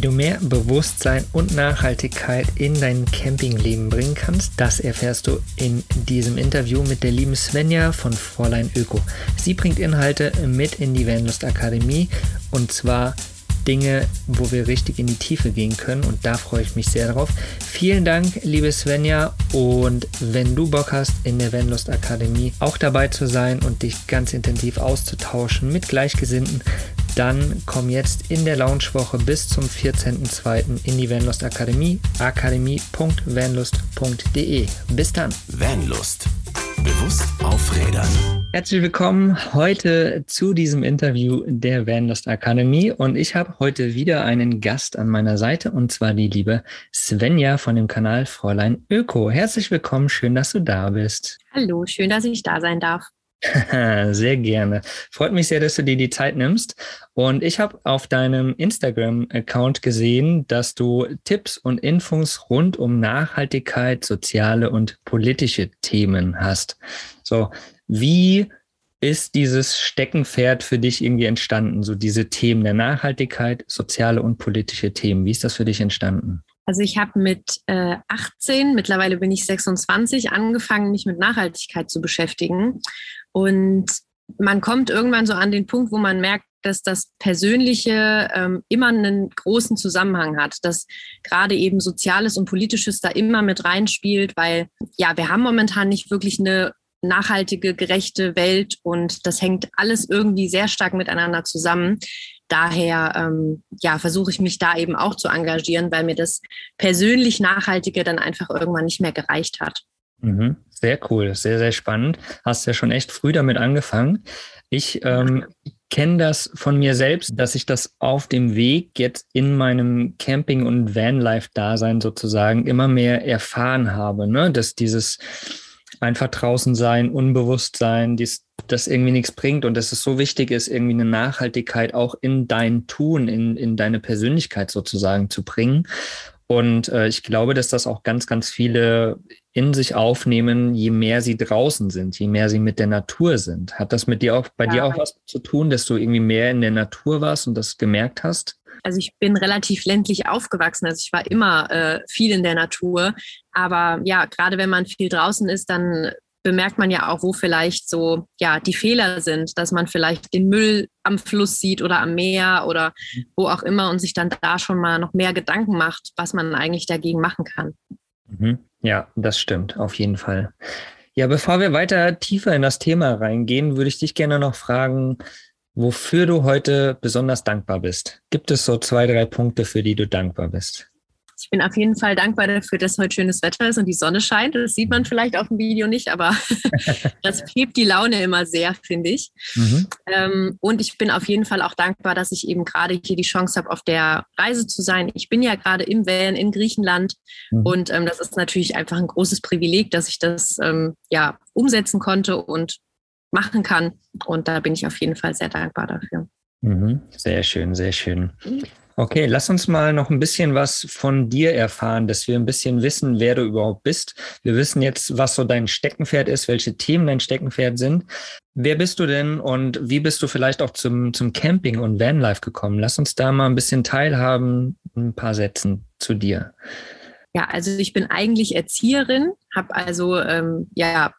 Wie du mehr Bewusstsein und Nachhaltigkeit in dein Campingleben bringen kannst, das erfährst du in diesem Interview mit der lieben Svenja von Fräulein Öko. Sie bringt Inhalte mit in die Vanlust Akademie und zwar Dinge, wo wir richtig in die Tiefe gehen können und da freue ich mich sehr drauf. Vielen Dank, liebe Svenja und wenn du Bock hast, in der Vanlust Akademie auch dabei zu sein und dich ganz intensiv auszutauschen mit Gleichgesinnten, dann komm jetzt in der Launchwoche bis zum 14.02. in die Vanlust Akademie, akademie.vanlust.de. Bis dann. Vanlust. Bewusst aufrädern. Herzlich willkommen heute zu diesem Interview der Vanlust Akademie und ich habe heute wieder einen Gast an meiner Seite und zwar die liebe Svenja von dem Kanal Fräulein Öko. Herzlich willkommen, schön, dass du da bist. Hallo, schön, dass ich da sein darf. Sehr gerne. Freut mich sehr, dass du dir die Zeit nimmst. Und ich habe auf deinem Instagram-Account gesehen, dass du Tipps und Infos rund um Nachhaltigkeit, soziale und politische Themen hast. So, wie ist dieses Steckenpferd für dich irgendwie entstanden? So diese Themen der Nachhaltigkeit, soziale und politische Themen. Wie ist das für dich entstanden? Also ich habe mit äh, 18, mittlerweile bin ich 26, angefangen, mich mit Nachhaltigkeit zu beschäftigen. Und man kommt irgendwann so an den Punkt, wo man merkt, dass das Persönliche ähm, immer einen großen Zusammenhang hat, dass gerade eben Soziales und Politisches da immer mit reinspielt, weil ja, wir haben momentan nicht wirklich eine nachhaltige, gerechte Welt und das hängt alles irgendwie sehr stark miteinander zusammen. Daher ähm, ja, versuche ich mich da eben auch zu engagieren, weil mir das persönlich Nachhaltige dann einfach irgendwann nicht mehr gereicht hat. Mhm. Sehr cool, sehr, sehr spannend. Hast ja schon echt früh damit angefangen. Ich ähm, kenne das von mir selbst, dass ich das auf dem Weg jetzt in meinem Camping- und Vanlife-Dasein sozusagen immer mehr erfahren habe, ne? dass dieses einfach draußen sein, unbewusst sein, dies, das irgendwie nichts bringt und dass es so wichtig ist, irgendwie eine Nachhaltigkeit auch in dein Tun, in, in deine Persönlichkeit sozusagen zu bringen. Und äh, ich glaube, dass das auch ganz, ganz viele in sich aufnehmen, je mehr sie draußen sind, je mehr sie mit der Natur sind. Hat das mit dir auch bei ja. dir auch was zu tun, dass du irgendwie mehr in der Natur warst und das gemerkt hast? Also ich bin relativ ländlich aufgewachsen, also ich war immer äh, viel in der Natur. Aber ja, gerade wenn man viel draußen ist, dann bemerkt man ja auch, wo vielleicht so ja die Fehler sind, dass man vielleicht den Müll am Fluss sieht oder am Meer oder wo auch immer und sich dann da schon mal noch mehr Gedanken macht, was man eigentlich dagegen machen kann. Mhm. Ja, das stimmt, auf jeden Fall. Ja, bevor wir weiter tiefer in das Thema reingehen, würde ich dich gerne noch fragen, wofür du heute besonders dankbar bist. Gibt es so zwei, drei Punkte, für die du dankbar bist? Ich bin auf jeden Fall dankbar dafür, dass heute schönes Wetter ist und die Sonne scheint. Das sieht man vielleicht auf dem Video nicht, aber das hebt die Laune immer sehr, finde ich. Mhm. Ähm, und ich bin auf jeden Fall auch dankbar, dass ich eben gerade hier die Chance habe, auf der Reise zu sein. Ich bin ja gerade im Van in Griechenland mhm. und ähm, das ist natürlich einfach ein großes Privileg, dass ich das ähm, ja umsetzen konnte und machen kann. Und da bin ich auf jeden Fall sehr dankbar dafür. Mhm. Sehr schön, sehr schön. Okay, lass uns mal noch ein bisschen was von dir erfahren, dass wir ein bisschen wissen, wer du überhaupt bist. Wir wissen jetzt, was so dein Steckenpferd ist, welche Themen dein Steckenpferd sind. Wer bist du denn und wie bist du vielleicht auch zum, zum Camping und Vanlife gekommen? Lass uns da mal ein bisschen teilhaben, ein paar Sätzen zu dir. Ja, also ich bin eigentlich Erzieherin, habe also ähm, ja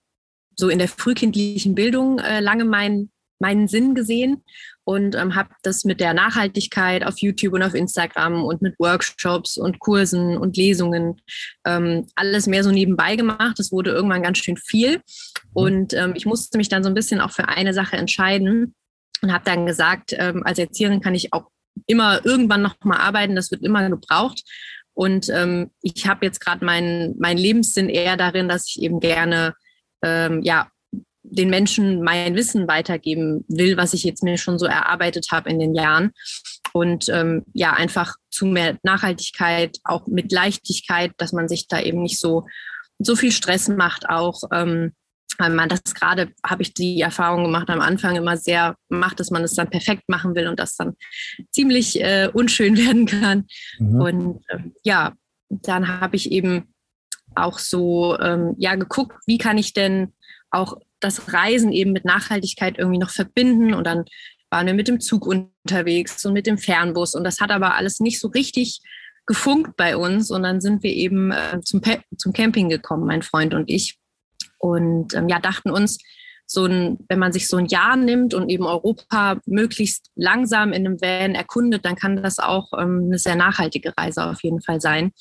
so in der frühkindlichen Bildung äh, lange meinen meinen Sinn gesehen und ähm, habe das mit der Nachhaltigkeit auf YouTube und auf Instagram und mit Workshops und Kursen und Lesungen ähm, alles mehr so nebenbei gemacht. Es wurde irgendwann ganz schön viel mhm. und ähm, ich musste mich dann so ein bisschen auch für eine Sache entscheiden und habe dann gesagt, ähm, als Erzieherin kann ich auch immer irgendwann noch mal arbeiten, das wird immer gebraucht. Und ähm, ich habe jetzt gerade meinen mein Lebenssinn eher darin, dass ich eben gerne ähm, ja den Menschen mein Wissen weitergeben will, was ich jetzt mir schon so erarbeitet habe in den Jahren. Und ähm, ja, einfach zu mehr Nachhaltigkeit, auch mit Leichtigkeit, dass man sich da eben nicht so, so viel Stress macht, auch ähm, weil man das gerade, habe ich die Erfahrung gemacht, am Anfang immer sehr macht, dass man es dann perfekt machen will und das dann ziemlich äh, unschön werden kann. Mhm. Und äh, ja, dann habe ich eben auch so ähm, ja geguckt, wie kann ich denn auch das Reisen eben mit Nachhaltigkeit irgendwie noch verbinden und dann waren wir mit dem Zug unterwegs und mit dem Fernbus. Und das hat aber alles nicht so richtig gefunkt bei uns. Und dann sind wir eben äh, zum, zum Camping gekommen, mein Freund und ich. Und ähm, ja, dachten uns, so ein, wenn man sich so ein Jahr nimmt und eben Europa möglichst langsam in einem Van erkundet, dann kann das auch ähm, eine sehr nachhaltige Reise auf jeden Fall sein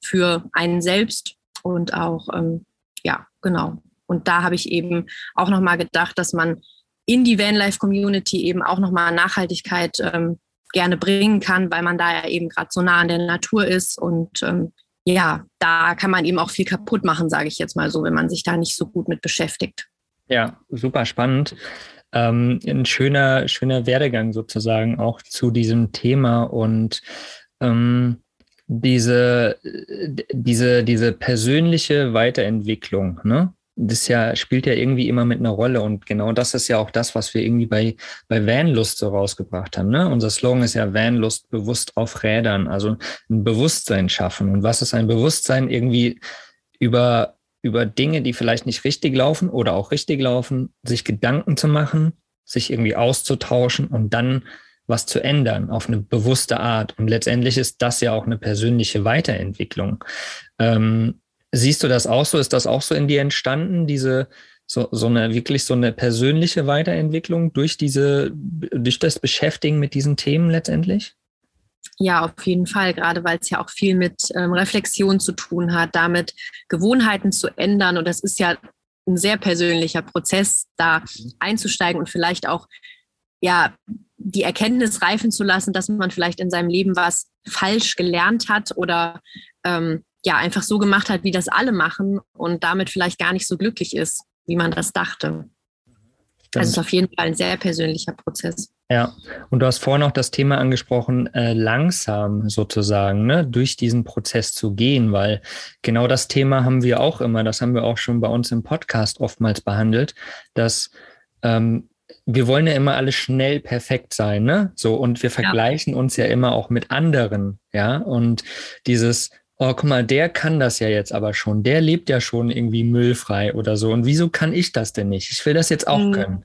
für einen selbst und auch, ähm, ja, genau. Und da habe ich eben auch nochmal gedacht, dass man in die Vanlife-Community eben auch nochmal Nachhaltigkeit ähm, gerne bringen kann, weil man da ja eben gerade so nah an der Natur ist und ähm, ja, da kann man eben auch viel kaputt machen, sage ich jetzt mal so, wenn man sich da nicht so gut mit beschäftigt. Ja, super spannend. Ähm, ein schöner, schöner Werdegang sozusagen auch zu diesem Thema und ähm, diese, diese, diese persönliche Weiterentwicklung, ne? Das ja, spielt ja irgendwie immer mit einer Rolle und genau das ist ja auch das, was wir irgendwie bei, bei Vanlust so rausgebracht haben. Ne? Unser Slogan ist ja Vanlust bewusst auf Rädern, also ein Bewusstsein schaffen. Und was ist ein Bewusstsein? Irgendwie über über Dinge, die vielleicht nicht richtig laufen oder auch richtig laufen, sich Gedanken zu machen, sich irgendwie auszutauschen und dann was zu ändern auf eine bewusste Art. Und letztendlich ist das ja auch eine persönliche Weiterentwicklung. Ähm, siehst du das auch so? Ist das auch so in dir entstanden, diese so, so eine wirklich so eine persönliche Weiterentwicklung durch diese, durch das Beschäftigen mit diesen Themen letztendlich? Ja, auf jeden Fall, gerade weil es ja auch viel mit ähm, Reflexion zu tun hat, damit Gewohnheiten zu ändern. Und das ist ja ein sehr persönlicher Prozess, da einzusteigen und vielleicht auch ja die Erkenntnis reifen zu lassen, dass man vielleicht in seinem Leben was falsch gelernt hat oder ähm, ja einfach so gemacht hat, wie das alle machen und damit vielleicht gar nicht so glücklich ist, wie man das dachte. Also es ist auf jeden Fall ein sehr persönlicher Prozess. Ja, und du hast vorhin auch das Thema angesprochen, äh, langsam sozusagen, ne, durch diesen Prozess zu gehen, weil genau das Thema haben wir auch immer, das haben wir auch schon bei uns im Podcast oftmals behandelt, dass ähm, wir wollen ja immer alle schnell perfekt sein, ne? So, und wir vergleichen ja. uns ja immer auch mit anderen, ja, und dieses, oh, guck mal, der kann das ja jetzt aber schon, der lebt ja schon irgendwie müllfrei oder so. Und wieso kann ich das denn nicht? Ich will das jetzt auch mhm. können.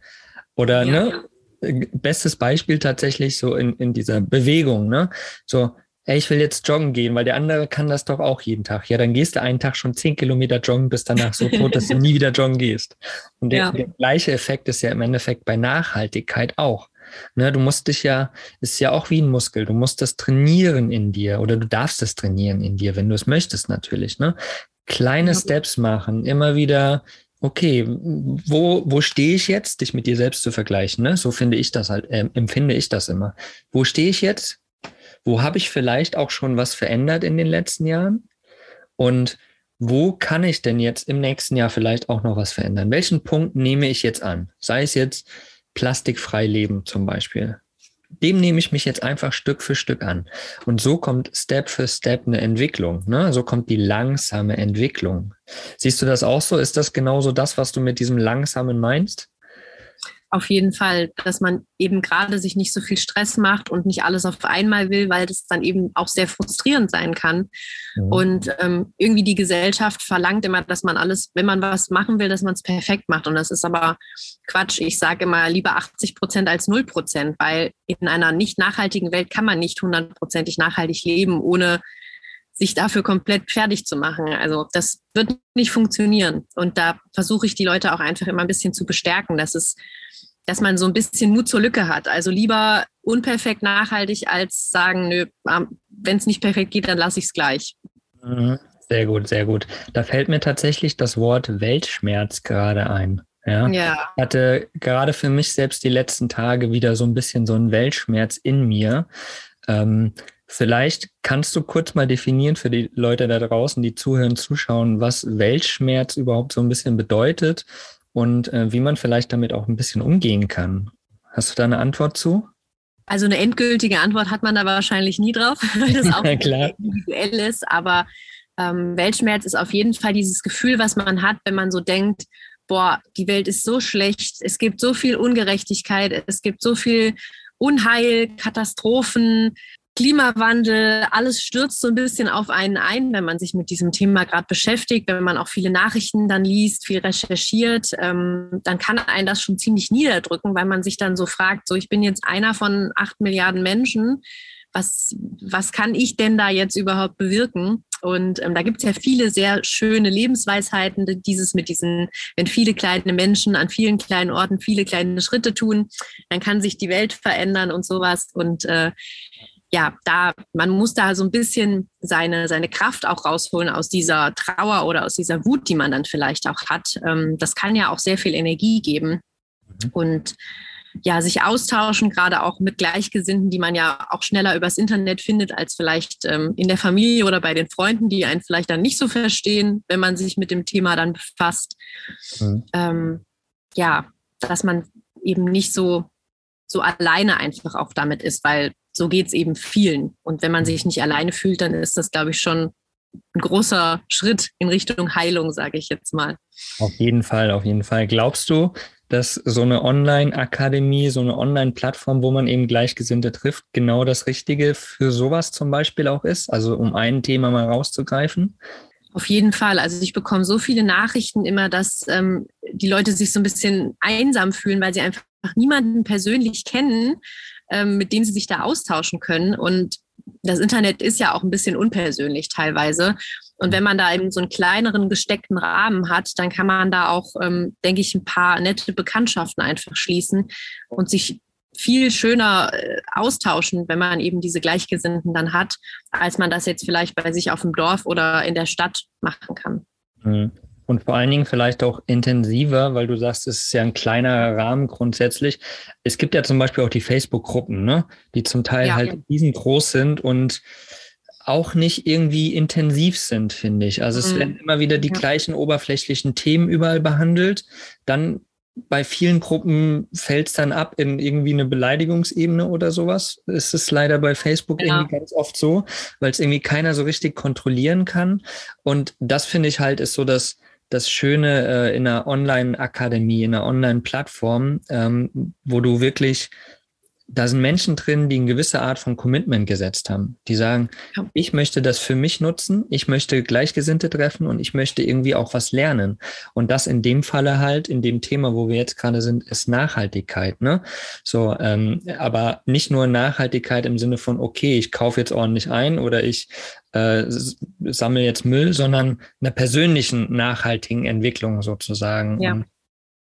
Oder, ja. ne? bestes Beispiel tatsächlich so in, in dieser Bewegung, ne? So, ey, ich will jetzt joggen gehen, weil der andere kann das doch auch jeden Tag. Ja, dann gehst du einen Tag schon zehn Kilometer joggen, bist danach so tot, dass du nie wieder joggen gehst. Und der, ja. der, gleiche Effekt ist ja im Endeffekt bei Nachhaltigkeit auch. Ne, du musst dich ja, ist ja auch wie ein Muskel, du musst das trainieren in dir oder du darfst es trainieren in dir, wenn du es möchtest natürlich. Ne? Kleine ja. Steps machen, immer wieder okay, wo, wo stehe ich jetzt, dich mit dir selbst zu vergleichen? Ne? So finde ich das halt, äh, empfinde ich das immer. Wo stehe ich jetzt? Wo habe ich vielleicht auch schon was verändert in den letzten Jahren? Und wo kann ich denn jetzt im nächsten Jahr vielleicht auch noch was verändern? Welchen Punkt nehme ich jetzt an? Sei es jetzt plastikfrei leben zum Beispiel dem nehme ich mich jetzt einfach Stück für Stück an. Und so kommt Step für Step eine Entwicklung. Ne? So kommt die langsame Entwicklung. Siehst du das auch so? Ist das genauso das, was du mit diesem langsamen meinst? Auf jeden Fall, dass man eben gerade sich nicht so viel Stress macht und nicht alles auf einmal will, weil das dann eben auch sehr frustrierend sein kann. Mhm. Und ähm, irgendwie die Gesellschaft verlangt immer, dass man alles, wenn man was machen will, dass man es perfekt macht. Und das ist aber Quatsch. Ich sage immer lieber 80 Prozent als 0 Prozent, weil in einer nicht nachhaltigen Welt kann man nicht hundertprozentig nachhaltig leben, ohne sich dafür komplett fertig zu machen. Also das wird nicht funktionieren. Und da versuche ich die Leute auch einfach immer ein bisschen zu bestärken, dass es dass man so ein bisschen Mut zur Lücke hat. Also lieber unperfekt nachhaltig als sagen, nö, ähm, wenn es nicht perfekt geht, dann lasse ich es gleich. Mhm. Sehr gut, sehr gut. Da fällt mir tatsächlich das Wort Weltschmerz gerade ein. Ja. ja. Hatte gerade für mich selbst die letzten Tage wieder so ein bisschen so einen Weltschmerz in mir. Ähm, vielleicht kannst du kurz mal definieren für die Leute da draußen, die zuhören, zuschauen, was Weltschmerz überhaupt so ein bisschen bedeutet und äh, wie man vielleicht damit auch ein bisschen umgehen kann. Hast du da eine Antwort zu? Also eine endgültige Antwort hat man da wahrscheinlich nie drauf, weil das auch individuell ist. Aber ähm, Weltschmerz ist auf jeden Fall dieses Gefühl, was man hat, wenn man so denkt, boah, die Welt ist so schlecht, es gibt so viel Ungerechtigkeit, es gibt so viel Unheil, Katastrophen, Klimawandel, alles stürzt so ein bisschen auf einen ein, wenn man sich mit diesem Thema gerade beschäftigt, wenn man auch viele Nachrichten dann liest, viel recherchiert, ähm, dann kann einen das schon ziemlich niederdrücken, weil man sich dann so fragt, so ich bin jetzt einer von acht Milliarden Menschen, was, was kann ich denn da jetzt überhaupt bewirken? Und ähm, da gibt es ja viele sehr schöne Lebensweisheiten, dieses mit diesen, wenn viele kleine Menschen an vielen kleinen Orten viele kleine Schritte tun, dann kann sich die Welt verändern und sowas. Und äh, ja, da, man muss da so ein bisschen seine, seine Kraft auch rausholen aus dieser Trauer oder aus dieser Wut, die man dann vielleicht auch hat. Ähm, das kann ja auch sehr viel Energie geben. Mhm. Und ja, sich austauschen, gerade auch mit Gleichgesinnten, die man ja auch schneller übers Internet findet, als vielleicht ähm, in der Familie oder bei den Freunden, die einen vielleicht dann nicht so verstehen, wenn man sich mit dem Thema dann befasst. Mhm. Ähm, ja, dass man eben nicht so, so alleine einfach auch damit ist, weil so geht es eben vielen. Und wenn man sich nicht alleine fühlt, dann ist das, glaube ich, schon ein großer Schritt in Richtung Heilung, sage ich jetzt mal. Auf jeden Fall, auf jeden Fall. Glaubst du, dass so eine Online-Akademie, so eine Online-Plattform, wo man eben Gleichgesinnte trifft, genau das Richtige für sowas zum Beispiel auch ist? Also um ein Thema mal rauszugreifen? Auf jeden Fall. Also ich bekomme so viele Nachrichten immer, dass ähm, die Leute sich so ein bisschen einsam fühlen, weil sie einfach niemanden persönlich kennen, ähm, mit dem sie sich da austauschen können. Und das Internet ist ja auch ein bisschen unpersönlich teilweise. Und wenn man da eben so einen kleineren gesteckten Rahmen hat, dann kann man da auch, ähm, denke ich, ein paar nette Bekanntschaften einfach schließen und sich viel schöner äh, austauschen, wenn man eben diese Gleichgesinnten dann hat, als man das jetzt vielleicht bei sich auf dem Dorf oder in der Stadt machen kann. Mhm. Und vor allen Dingen vielleicht auch intensiver, weil du sagst, es ist ja ein kleiner Rahmen grundsätzlich. Es gibt ja zum Beispiel auch die Facebook-Gruppen, ne? die zum Teil ja, halt riesengroß sind und auch nicht irgendwie intensiv sind, finde ich. Also es mhm. werden immer wieder die ja. gleichen oberflächlichen Themen überall behandelt. Dann bei vielen Gruppen fällt es dann ab in irgendwie eine Beleidigungsebene oder sowas. Es ist leider bei Facebook ja. irgendwie ganz oft so, weil es irgendwie keiner so richtig kontrollieren kann. Und das finde ich halt ist so das, das Schöne äh, in einer Online-Akademie, in einer Online-Plattform, ähm, wo du wirklich da sind Menschen drin, die eine gewisse Art von Commitment gesetzt haben. Die sagen, ja. ich möchte das für mich nutzen, ich möchte Gleichgesinnte treffen und ich möchte irgendwie auch was lernen. Und das in dem Falle halt, in dem Thema, wo wir jetzt gerade sind, ist Nachhaltigkeit. Ne? So, ähm, aber nicht nur Nachhaltigkeit im Sinne von, okay, ich kaufe jetzt ordentlich ein oder ich äh, sammle jetzt Müll, sondern einer persönlichen nachhaltigen Entwicklung sozusagen. Ja. Und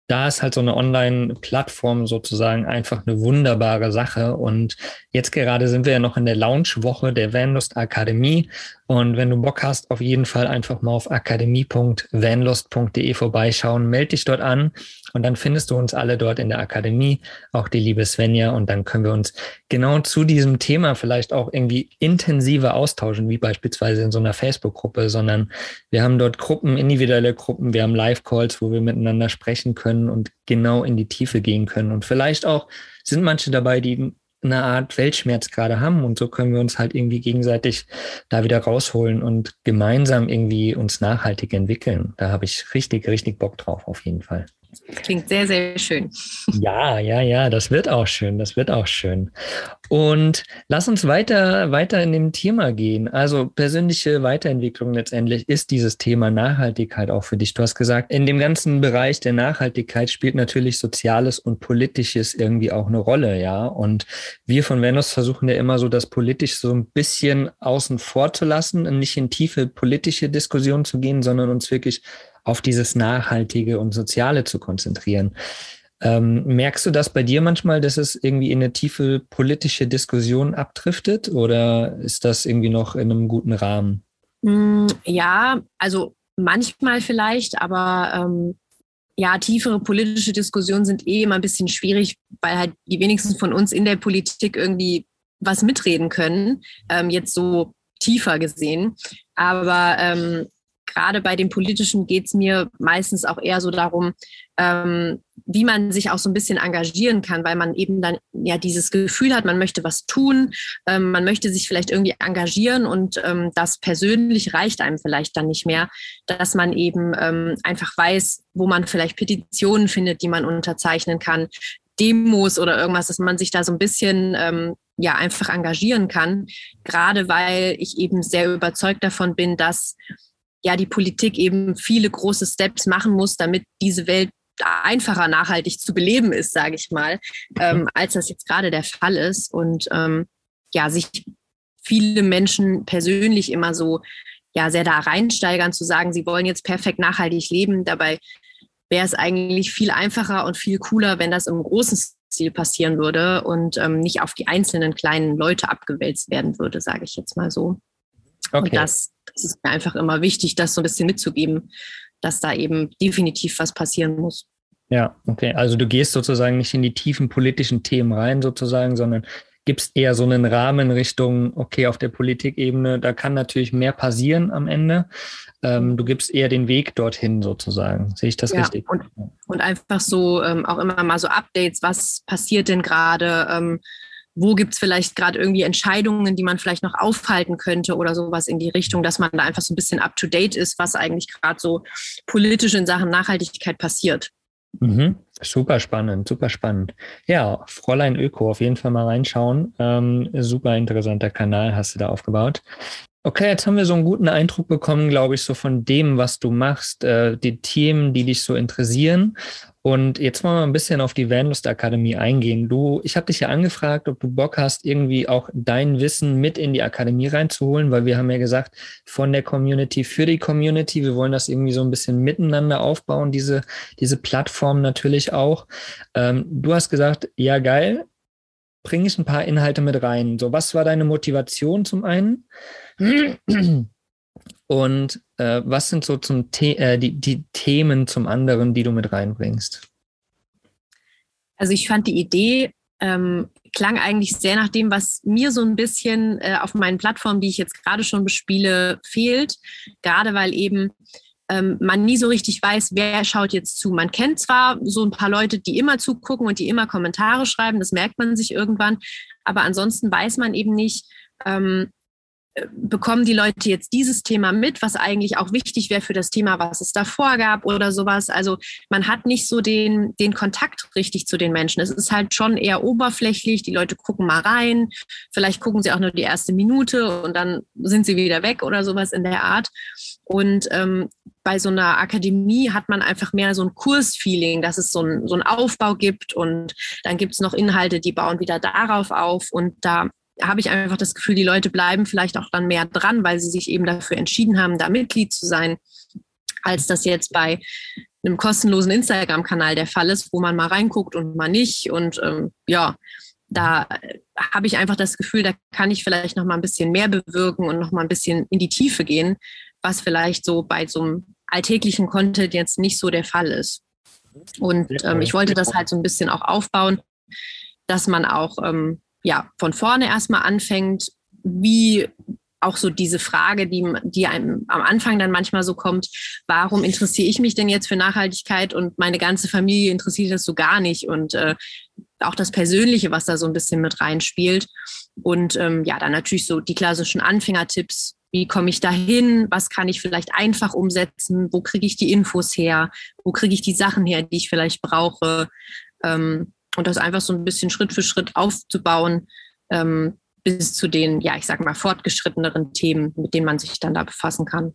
da ist halt so eine Online-Plattform sozusagen einfach eine wunderbare Sache. Und jetzt gerade sind wir ja noch in der Launch-Woche der Vanlust Akademie. Und wenn du Bock hast, auf jeden Fall einfach mal auf akademie.vanlust.de vorbeischauen, melde dich dort an und dann findest du uns alle dort in der Akademie, auch die liebe Svenja. Und dann können wir uns genau zu diesem Thema vielleicht auch irgendwie intensiver austauschen, wie beispielsweise in so einer Facebook-Gruppe, sondern wir haben dort Gruppen, individuelle Gruppen, wir haben Live-Calls, wo wir miteinander sprechen können und genau in die Tiefe gehen können. Und vielleicht auch sind manche dabei, die eine Art Weltschmerz gerade haben und so können wir uns halt irgendwie gegenseitig da wieder rausholen und gemeinsam irgendwie uns nachhaltig entwickeln. Da habe ich richtig, richtig Bock drauf auf jeden Fall. Klingt sehr, sehr schön. Ja, ja, ja, das wird auch schön, das wird auch schön. Und lass uns weiter, weiter in dem Thema gehen. Also persönliche Weiterentwicklung letztendlich ist dieses Thema Nachhaltigkeit auch für dich. Du hast gesagt, in dem ganzen Bereich der Nachhaltigkeit spielt natürlich Soziales und Politisches irgendwie auch eine Rolle, ja. Und wir von Venus versuchen ja immer so das Politische so ein bisschen außen vor zu lassen und nicht in tiefe politische Diskussionen zu gehen, sondern uns wirklich auf dieses Nachhaltige und Soziale zu konzentrieren. Ähm, merkst du das bei dir manchmal, dass es irgendwie in eine tiefe politische Diskussion abdriftet oder ist das irgendwie noch in einem guten Rahmen? Mm, ja, also manchmal vielleicht, aber ähm, ja, tiefere politische Diskussionen sind eh immer ein bisschen schwierig, weil halt die wenigsten von uns in der Politik irgendwie was mitreden können, ähm, jetzt so tiefer gesehen. Aber ähm, gerade bei den politischen geht es mir meistens auch eher so darum, ähm, wie man sich auch so ein bisschen engagieren kann, weil man eben dann ja dieses Gefühl hat, man möchte was tun, ähm, man möchte sich vielleicht irgendwie engagieren und ähm, das persönlich reicht einem vielleicht dann nicht mehr, dass man eben ähm, einfach weiß, wo man vielleicht Petitionen findet, die man unterzeichnen kann, Demos oder irgendwas, dass man sich da so ein bisschen ähm, ja einfach engagieren kann, gerade weil ich eben sehr überzeugt davon bin, dass ja die Politik eben viele große Steps machen muss, damit diese Welt einfacher nachhaltig zu beleben ist, sage ich mal, ähm, als das jetzt gerade der Fall ist. Und ähm, ja, sich viele Menschen persönlich immer so ja sehr da reinsteigern, zu sagen, sie wollen jetzt perfekt nachhaltig leben. Dabei wäre es eigentlich viel einfacher und viel cooler, wenn das im großen Stil passieren würde und ähm, nicht auf die einzelnen kleinen Leute abgewälzt werden würde, sage ich jetzt mal so. Okay. Und das, das ist mir einfach immer wichtig, das so ein bisschen mitzugeben, dass da eben definitiv was passieren muss. Ja, okay. Also du gehst sozusagen nicht in die tiefen politischen Themen rein, sozusagen, sondern gibst eher so einen Rahmen Richtung, okay, auf der Politikebene, da kann natürlich mehr passieren am Ende. Ähm, du gibst eher den Weg dorthin sozusagen. Sehe ich das ja, richtig? Und, und einfach so ähm, auch immer mal so Updates, was passiert denn gerade? Ähm, wo gibt es vielleicht gerade irgendwie Entscheidungen, die man vielleicht noch aufhalten könnte oder sowas in die Richtung, dass man da einfach so ein bisschen up-to-date ist, was eigentlich gerade so politisch in Sachen Nachhaltigkeit passiert. Mhm. Super spannend, super spannend. Ja, Fräulein Öko, auf jeden Fall mal reinschauen. Ähm, super interessanter Kanal hast du da aufgebaut. Okay, jetzt haben wir so einen guten Eindruck bekommen, glaube ich, so von dem, was du machst, äh, die Themen, die dich so interessieren. Und jetzt wollen wir ein bisschen auf die Vanlust Akademie eingehen. Du, ich habe dich ja angefragt, ob du Bock hast, irgendwie auch dein Wissen mit in die Akademie reinzuholen, weil wir haben ja gesagt, von der Community für die Community. Wir wollen das irgendwie so ein bisschen miteinander aufbauen, diese, diese Plattform natürlich auch. Ähm, du hast gesagt, ja, geil, bringe ich ein paar Inhalte mit rein. So, was war deine Motivation zum einen? Und äh, was sind so zum The äh, die, die Themen zum anderen, die du mit reinbringst? Also ich fand die Idee ähm, klang eigentlich sehr nach dem, was mir so ein bisschen äh, auf meinen Plattformen, die ich jetzt gerade schon bespiele, fehlt. Gerade weil eben ähm, man nie so richtig weiß, wer schaut jetzt zu. Man kennt zwar so ein paar Leute, die immer zugucken und die immer Kommentare schreiben, das merkt man sich irgendwann, aber ansonsten weiß man eben nicht, ähm, bekommen die Leute jetzt dieses Thema mit, was eigentlich auch wichtig wäre für das Thema, was es davor gab oder sowas. Also man hat nicht so den, den Kontakt richtig zu den Menschen. Es ist halt schon eher oberflächlich. Die Leute gucken mal rein. Vielleicht gucken sie auch nur die erste Minute und dann sind sie wieder weg oder sowas in der Art. Und ähm, bei so einer Akademie hat man einfach mehr so ein Kursfeeling, dass es so ein, so einen Aufbau gibt und dann gibt es noch Inhalte, die bauen wieder darauf auf und da habe ich einfach das Gefühl, die Leute bleiben vielleicht auch dann mehr dran, weil sie sich eben dafür entschieden haben, da Mitglied zu sein, als das jetzt bei einem kostenlosen Instagram-Kanal der Fall ist, wo man mal reinguckt und mal nicht. Und ähm, ja, da habe ich einfach das Gefühl, da kann ich vielleicht noch mal ein bisschen mehr bewirken und noch mal ein bisschen in die Tiefe gehen, was vielleicht so bei so einem alltäglichen Content jetzt nicht so der Fall ist. Und ähm, ich wollte das halt so ein bisschen auch aufbauen, dass man auch ähm, ja, von vorne erstmal anfängt, wie auch so diese Frage, die, die einem am Anfang dann manchmal so kommt, warum interessiere ich mich denn jetzt für Nachhaltigkeit und meine ganze Familie interessiert das so gar nicht und äh, auch das Persönliche, was da so ein bisschen mit reinspielt. Und ähm, ja, dann natürlich so die klassischen Anfängertipps. Wie komme ich dahin? Was kann ich vielleicht einfach umsetzen? Wo kriege ich die Infos her? Wo kriege ich die Sachen her, die ich vielleicht brauche? Ähm, und das einfach so ein bisschen Schritt für Schritt aufzubauen, ähm, bis zu den, ja, ich sag mal, fortgeschritteneren Themen, mit denen man sich dann da befassen kann.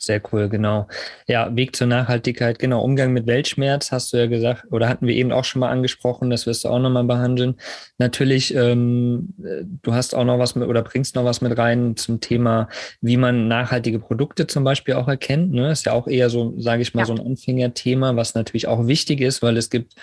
Sehr cool, genau. Ja, Weg zur Nachhaltigkeit, genau. Umgang mit Weltschmerz hast du ja gesagt, oder hatten wir eben auch schon mal angesprochen, das wirst du auch nochmal behandeln. Natürlich, ähm, du hast auch noch was mit oder bringst noch was mit rein zum Thema, wie man nachhaltige Produkte zum Beispiel auch erkennt. Ne? Ist ja auch eher so, sage ich mal, ja. so ein Anfängerthema, was natürlich auch wichtig ist, weil es gibt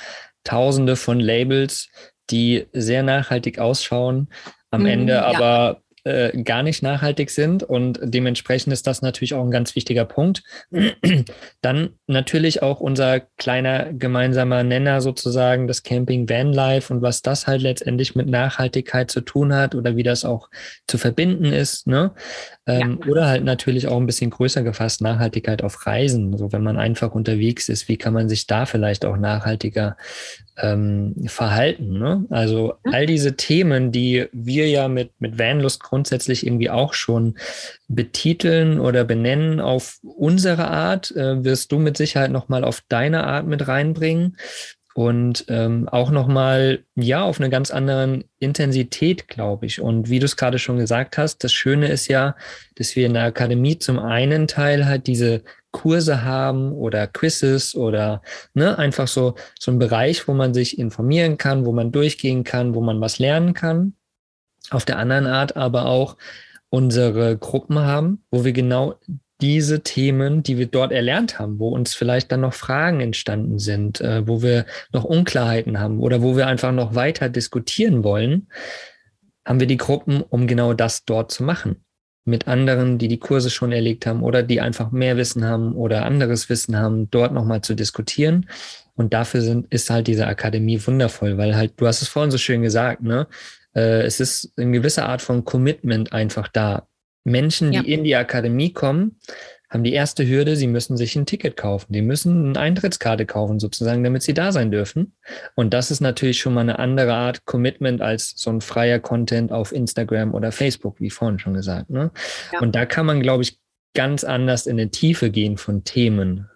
tausende von Labels, die sehr nachhaltig ausschauen, am mhm, Ende ja. aber äh, gar nicht nachhaltig sind und dementsprechend ist das natürlich auch ein ganz wichtiger Punkt. Dann natürlich auch unser kleiner gemeinsamer Nenner sozusagen, das Camping Van Life und was das halt letztendlich mit Nachhaltigkeit zu tun hat oder wie das auch zu verbinden ist. Ne? Ähm, ja. Oder halt natürlich auch ein bisschen größer gefasst Nachhaltigkeit auf Reisen. So wenn man einfach unterwegs ist, wie kann man sich da vielleicht auch nachhaltiger ähm, verhalten? Ne? Also mhm. all diese Themen, die wir ja mit, mit Vanlust grundsätzlich irgendwie auch schon betiteln oder benennen auf unsere Art, äh, wirst du mit Sicherheit nochmal auf deine Art mit reinbringen. und ähm, auch nochmal, ja, auf eine ganz anderen Intensität, glaube ich. Und wie du es gerade schon gesagt hast, das Schöne ist ja, dass wir in der Akademie zum einen Teil halt diese Kurse haben oder Quizzes oder ne, einfach so, so ein Bereich, wo man sich informieren kann, wo man durchgehen kann, wo man was lernen kann. Auf der anderen Art aber auch unsere Gruppen haben, wo wir genau diese Themen, die wir dort erlernt haben, wo uns vielleicht dann noch Fragen entstanden sind, äh, wo wir noch Unklarheiten haben oder wo wir einfach noch weiter diskutieren wollen, haben wir die Gruppen, um genau das dort zu machen. Mit anderen, die die Kurse schon erlegt haben oder die einfach mehr Wissen haben oder anderes Wissen haben, dort nochmal zu diskutieren. Und dafür sind, ist halt diese Akademie wundervoll, weil halt, du hast es vorhin so schön gesagt, ne? Äh, es ist eine gewisse Art von Commitment einfach da Menschen, die ja. in die Akademie kommen, haben die erste Hürde, sie müssen sich ein Ticket kaufen. Die müssen eine Eintrittskarte kaufen, sozusagen, damit sie da sein dürfen. Und das ist natürlich schon mal eine andere Art Commitment als so ein freier Content auf Instagram oder Facebook, wie vorhin schon gesagt. Ne? Ja. Und da kann man, glaube ich, ganz anders in die Tiefe gehen von Themen.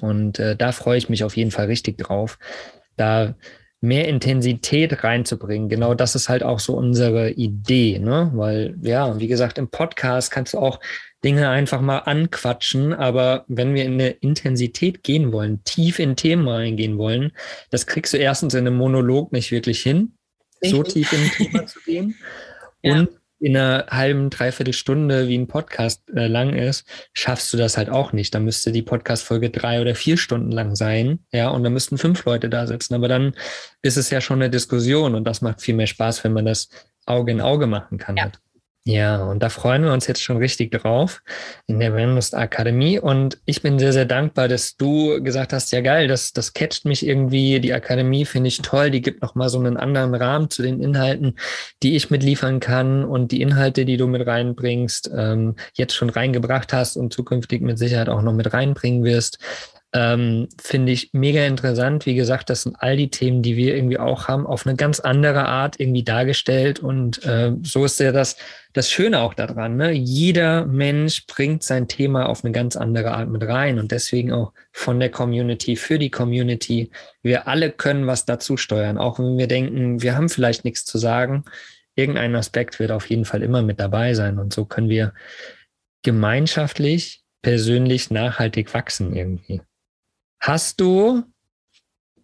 Und äh, da freue ich mich auf jeden Fall richtig drauf. Da mehr Intensität reinzubringen. Genau das ist halt auch so unsere Idee, ne? Weil, ja, wie gesagt, im Podcast kannst du auch Dinge einfach mal anquatschen, aber wenn wir in eine Intensität gehen wollen, tief in Themen reingehen wollen, das kriegst du erstens in einem Monolog nicht wirklich hin, so tief in ein Thema zu gehen. Ja. Und in einer halben, dreiviertel Stunde, wie ein Podcast äh, lang ist, schaffst du das halt auch nicht. Da müsste die Podcast-Folge drei oder vier Stunden lang sein, ja, und da müssten fünf Leute da sitzen. Aber dann ist es ja schon eine Diskussion und das macht viel mehr Spaß, wenn man das Auge in Auge machen kann. Ja. Ja, und da freuen wir uns jetzt schon richtig drauf in der Brandlust Akademie. Und ich bin sehr, sehr dankbar, dass du gesagt hast, ja geil, das, das catcht mich irgendwie. Die Akademie finde ich toll. Die gibt nochmal so einen anderen Rahmen zu den Inhalten, die ich mitliefern kann und die Inhalte, die du mit reinbringst, ähm, jetzt schon reingebracht hast und zukünftig mit Sicherheit auch noch mit reinbringen wirst. Ähm, Finde ich mega interessant. Wie gesagt, das sind all die Themen, die wir irgendwie auch haben, auf eine ganz andere Art irgendwie dargestellt. Und äh, so ist ja das, das Schöne auch daran. Ne? Jeder Mensch bringt sein Thema auf eine ganz andere Art mit rein und deswegen auch von der Community für die Community. Wir alle können was dazu steuern, auch wenn wir denken, wir haben vielleicht nichts zu sagen. Irgendein Aspekt wird auf jeden Fall immer mit dabei sein. Und so können wir gemeinschaftlich, persönlich, nachhaltig wachsen irgendwie. Hast du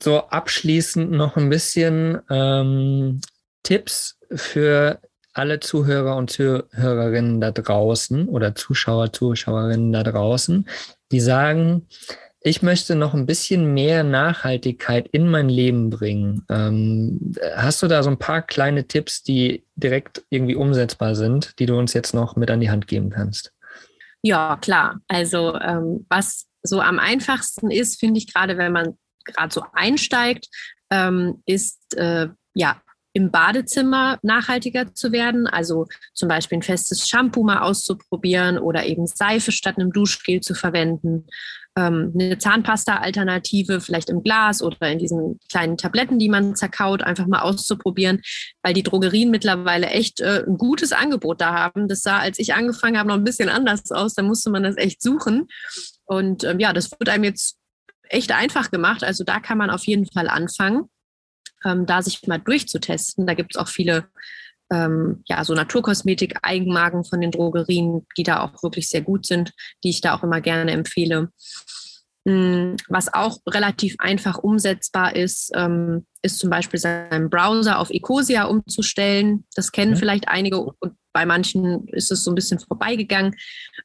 so abschließend noch ein bisschen ähm, Tipps für alle Zuhörer und Zuhörerinnen da draußen oder Zuschauer, Zuschauerinnen da draußen, die sagen, ich möchte noch ein bisschen mehr Nachhaltigkeit in mein Leben bringen. Ähm, hast du da so ein paar kleine Tipps, die direkt irgendwie umsetzbar sind, die du uns jetzt noch mit an die Hand geben kannst? Ja, klar. Also ähm, was so am einfachsten ist, finde ich gerade, wenn man gerade so einsteigt, ähm, ist äh, ja im Badezimmer nachhaltiger zu werden. Also zum Beispiel ein festes Shampoo mal auszuprobieren oder eben Seife statt einem Duschgel zu verwenden. Ähm, eine Zahnpasta-Alternative vielleicht im Glas oder in diesen kleinen Tabletten, die man zerkaut, einfach mal auszuprobieren, weil die Drogerien mittlerweile echt äh, ein gutes Angebot da haben. Das sah, als ich angefangen habe, noch ein bisschen anders aus. Da musste man das echt suchen. Und ähm, ja, das wird einem jetzt echt einfach gemacht. Also da kann man auf jeden Fall anfangen, ähm, da sich mal durchzutesten. Da gibt es auch viele ähm, ja, so Naturkosmetik-Eigenmarken von den Drogerien, die da auch wirklich sehr gut sind, die ich da auch immer gerne empfehle. Mm, was auch relativ einfach umsetzbar ist, ähm, ist zum Beispiel seinen Browser auf Ecosia umzustellen. Das kennen mhm. vielleicht einige und bei manchen ist es so ein bisschen vorbeigegangen.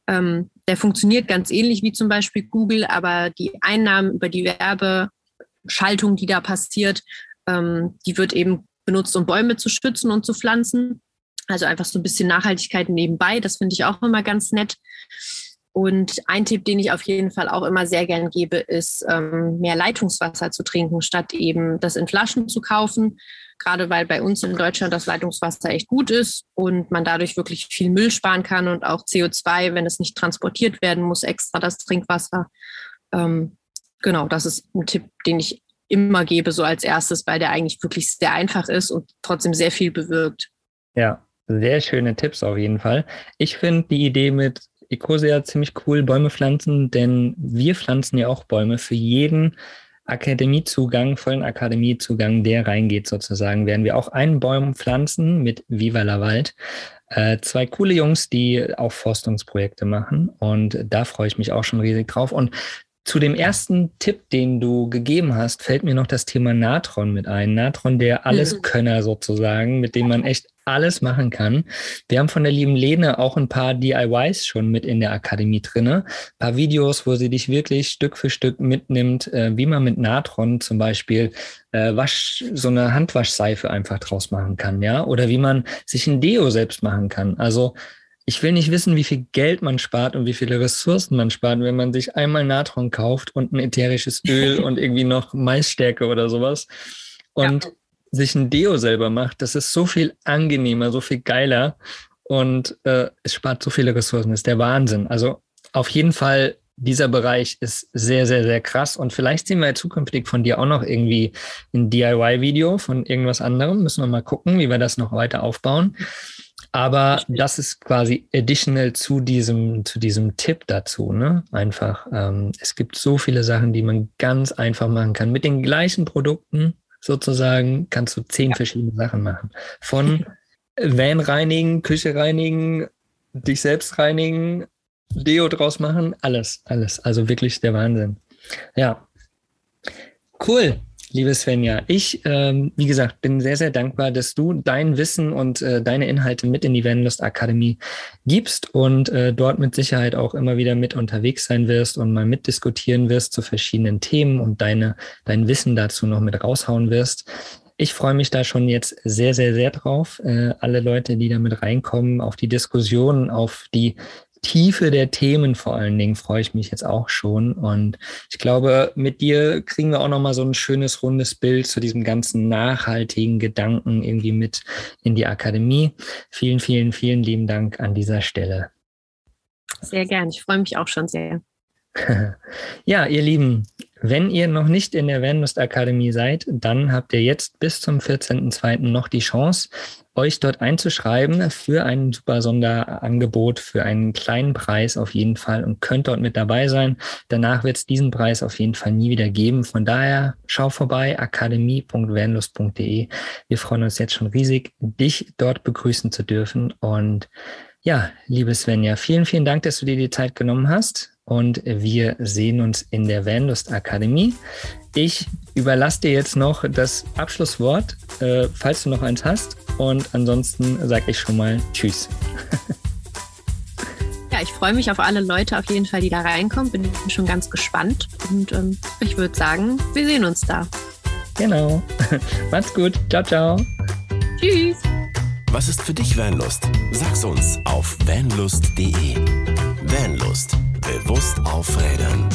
Ähm, der funktioniert ganz ähnlich wie zum Beispiel Google, aber die Einnahmen über die Werbeschaltung, die da passiert, ähm, die wird eben benutzt, um Bäume zu schützen und zu pflanzen. Also einfach so ein bisschen Nachhaltigkeit nebenbei. Das finde ich auch immer ganz nett. Und ein Tipp, den ich auf jeden Fall auch immer sehr gern gebe, ist, ähm, mehr Leitungswasser zu trinken, statt eben das in Flaschen zu kaufen. Gerade weil bei uns in Deutschland das Leitungswasser echt gut ist und man dadurch wirklich viel Müll sparen kann und auch CO2, wenn es nicht transportiert werden muss, extra das Trinkwasser. Ähm, genau, das ist ein Tipp, den ich immer gebe, so als erstes, weil der eigentlich wirklich sehr einfach ist und trotzdem sehr viel bewirkt. Ja, sehr schöne Tipps auf jeden Fall. Ich finde die Idee mit Ecosia ziemlich cool, Bäume pflanzen, denn wir pflanzen ja auch Bäume für jeden Akademiezugang, vollen Akademiezugang, der reingeht sozusagen, werden wir auch einen Baum pflanzen mit Viva la Wald. Äh, zwei coole Jungs, die auch Forstungsprojekte machen und da freue ich mich auch schon riesig drauf. Und zu dem ersten Tipp, den du gegeben hast, fällt mir noch das Thema Natron mit ein. Natron, der Alleskönner sozusagen, mit dem man echt alles machen kann. Wir haben von der lieben Lene auch ein paar DIYs schon mit in der Akademie drinne. Ein paar Videos, wo sie dich wirklich Stück für Stück mitnimmt, äh, wie man mit Natron zum Beispiel äh, Wasch, so eine Handwaschseife einfach draus machen kann, ja, oder wie man sich ein Deo selbst machen kann. Also ich will nicht wissen, wie viel Geld man spart und wie viele Ressourcen man spart, wenn man sich einmal Natron kauft und ein ätherisches Öl und irgendwie noch Maisstärke oder sowas und ja. sich ein Deo selber macht. Das ist so viel angenehmer, so viel geiler und äh, es spart so viele Ressourcen. Das ist der Wahnsinn. Also auf jeden Fall dieser Bereich ist sehr, sehr, sehr krass. Und vielleicht sehen wir zukünftig von dir auch noch irgendwie ein DIY-Video von irgendwas anderem. Müssen wir mal gucken, wie wir das noch weiter aufbauen. Aber das ist quasi additional zu diesem, zu diesem Tipp dazu. Ne? Einfach, ähm, es gibt so viele Sachen, die man ganz einfach machen kann. Mit den gleichen Produkten sozusagen kannst du zehn ja. verschiedene Sachen machen. Von Van reinigen, Küche reinigen, dich selbst reinigen, Deo draus machen, alles, alles. Also wirklich der Wahnsinn. Ja. Cool. Liebe Svenja, ich, ähm, wie gesagt, bin sehr, sehr dankbar, dass du dein Wissen und äh, deine Inhalte mit in die Vanlust Akademie gibst und äh, dort mit Sicherheit auch immer wieder mit unterwegs sein wirst und mal mitdiskutieren wirst zu verschiedenen Themen und deine, dein Wissen dazu noch mit raushauen wirst. Ich freue mich da schon jetzt sehr, sehr, sehr drauf. Äh, alle Leute, die da mit reinkommen, auf die Diskussion, auf die Tiefe der Themen vor allen Dingen freue ich mich jetzt auch schon. Und ich glaube, mit dir kriegen wir auch nochmal so ein schönes, rundes Bild zu diesem ganzen nachhaltigen Gedanken irgendwie mit in die Akademie. Vielen, vielen, vielen lieben Dank an dieser Stelle. Sehr gern. Ich freue mich auch schon sehr. ja, ihr Lieben, wenn ihr noch nicht in der Vanlust Akademie seid, dann habt ihr jetzt bis zum 14.02. noch die Chance, euch dort einzuschreiben für ein super Sonderangebot für einen kleinen Preis auf jeden Fall und könnt dort mit dabei sein. Danach wird es diesen Preis auf jeden Fall nie wieder geben. Von daher schau vorbei, akademie.vanlust.de. Wir freuen uns jetzt schon riesig, dich dort begrüßen zu dürfen. Und ja, liebe Svenja, vielen, vielen Dank, dass du dir die Zeit genommen hast und wir sehen uns in der Vanlust Akademie. Ich überlasse dir jetzt noch das Abschlusswort, äh, falls du noch eins hast. Und ansonsten sage ich schon mal Tschüss. ja, ich freue mich auf alle Leute auf jeden Fall, die da reinkommen. Bin schon ganz gespannt. Und ähm, ich würde sagen, wir sehen uns da. Genau. Macht's gut. Ciao, ciao. Tschüss. Was ist für dich Vanlust? Sag's uns auf vanlust.de. Vanlust Bewusst aufrädern.